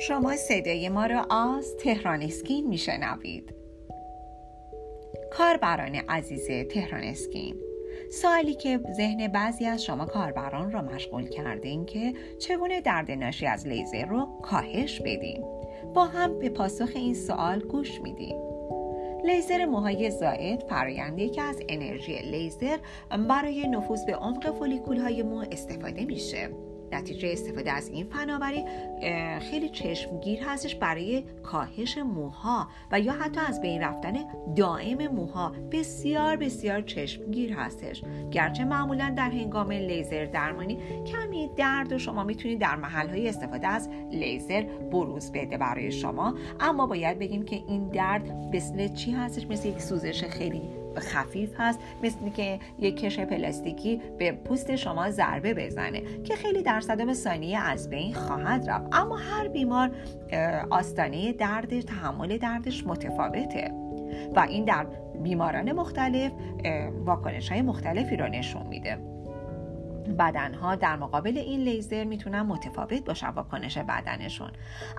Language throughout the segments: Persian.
شما صدای ما را از تهران اسکین میشنوید. کاربران عزیز تهران اسکین سوالی که ذهن بعضی از شما کاربران را مشغول کرده این که چگونه درد ناشی از لیزر رو کاهش بدیم با هم به پاسخ این سوال گوش میدیم. لیزر موهای زائد فرایندی که از انرژی لیزر برای نفوذ به عمق فولیکول های مو استفاده میشه. نتیجه استفاده از این فناوری خیلی چشمگیر هستش برای کاهش موها و یا حتی از بین رفتن دائم موها. بسیار بسیار چشمگیر هستش. گرچه معمولا در هنگام لیزر درمانی کمی درد و شما می‌تونید در محل های استفاده از لیزر بروز بده برای شما. اما باید بگیم که این درد مثل چی هستش؟ مثل یک سوزش خیلی خفیف هست مثل که یک کش پلاستیکی به پوست شما ضربه بزنه که خیلی در صدم ثانیه از بین خواهد رفت. اما هر بیمار آستانه دردش تحمل دردش متفاوته. و این در بیماران مختلف واکنش های مختلفی را نشون میده. بدنها در مقابل این لیزر می‌تونن متفاوت باشن واکنش بدنشون.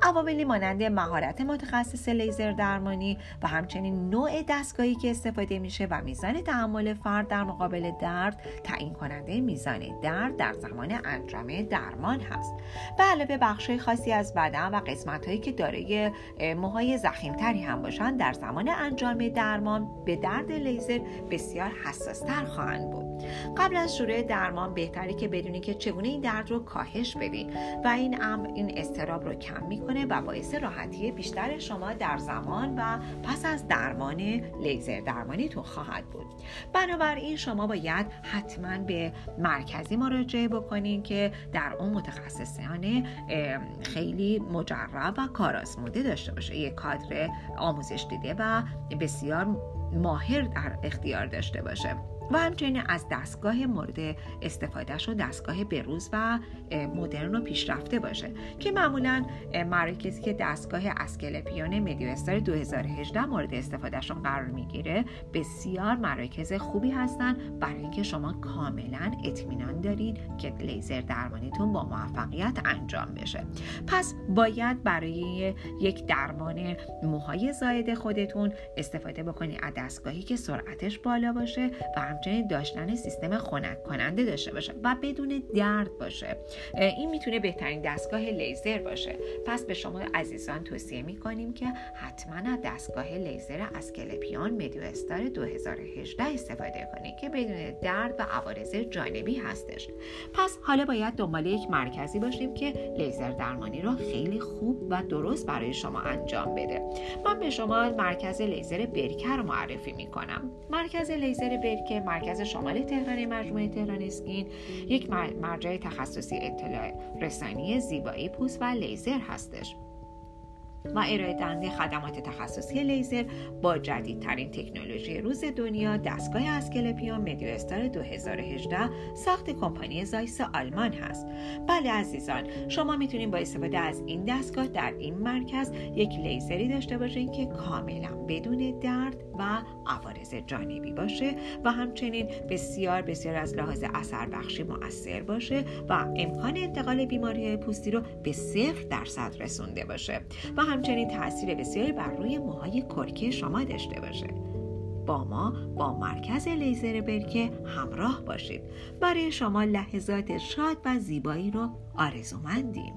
عواملی مانند مهارت متخصص لیزر درمانی و همچنین نوع دستگاهی که استفاده میشه و میزان تحمل فرد در مقابل درد تعیین کننده میزان درد در زمان انجام درمان هست. به علاوه بخش خاصی از بدن و قسمت هایی که دارای موهای زخیمتری هم باشن در زمان انجام درمان به درد لیزر بسیار حساستر خواهند بود. قبل از شروع درمان بهتر که بدونی که چگونه این درد رو کاهش بدین و این امر این استراب رو کم می‌کنه و باعث راحتی بیشتر شما در زمان و پس از درمان لیزر درمانیتون خواهد بود. بنابراین شما باید حتما به مرکزی مراجعه بکنین که در اون متخصصان خیلی مجرب و کارآزموده داشته باشه. یک کادر آموزش دیده و بسیار ماهر در اختیار داشته باشه. و همچنین از دستگاه مورد استفادهش و دستگاه بروز و مدرن و پیشرفته باشه که معمولا مراکزی که دستگاه اسکلپیون مدیو استار 2018 مورد استفادهشون قرار می‌گیره بسیار مراکز خوبی هستن. برای اینکه شما کاملا اطمینان دارین که لیزر درمانیتون با موفقیت انجام بشه. پس باید برای یک درمان موهای زاید خودتون استفاده بکنید از دستگاهی که سرعتش بالا باشه و همچنین داشتن سیستم خنک کننده داشته باشه و بدون درد باشه. این می‌تونه بهترین دستگاه لیزر باشه. پس به شما عزیزان توصیه می‌کنیم که حتما از دستگاه لیزر اسکلپیون مدیو استار 2018 استفاده کنید که بدون درد و عوارض جانبی هستش. پس حالا باید دنبال یک مرکزی باشیم که لیزر درمانی رو خیلی خوب و درست برای شما انجام بده. من به شما مرکز لیزر برکه رو معرفی می‌کنم. مرکز لیزر برکه مرکز شمال تهران مجموعه تهران اسکین یک مرجع تخصصی اطلاع رسانی زیبایی پوست و لیزر هستش. و ارائه دهنده خدمات تخصصی لیزر با جدیدترین تکنولوژی روز دنیا دستگاه اسکلپیون مدیو استار 2018 ساخت کمپانی زایس آلمان هست. بله عزیزان شما می‌تونید با استفاده از این دستگاه در این مرکز یک لیزری داشته باشید که کاملا بدون درد و عوارض جانبی باشه و همچنین بسیار بسیار از لحاظ اثر بخشی مؤثر باشه و امکان انتقال بیماری پوستی رو به صفر درصد رسونده باشه. و همچنین تاثیر بسیاری بر روی موهای کرکی شما داشته باشه. با ما با مرکز لیزر برکه همراه باشید. برای شما لحظات شاد و زیبایی رو آرزومندیم.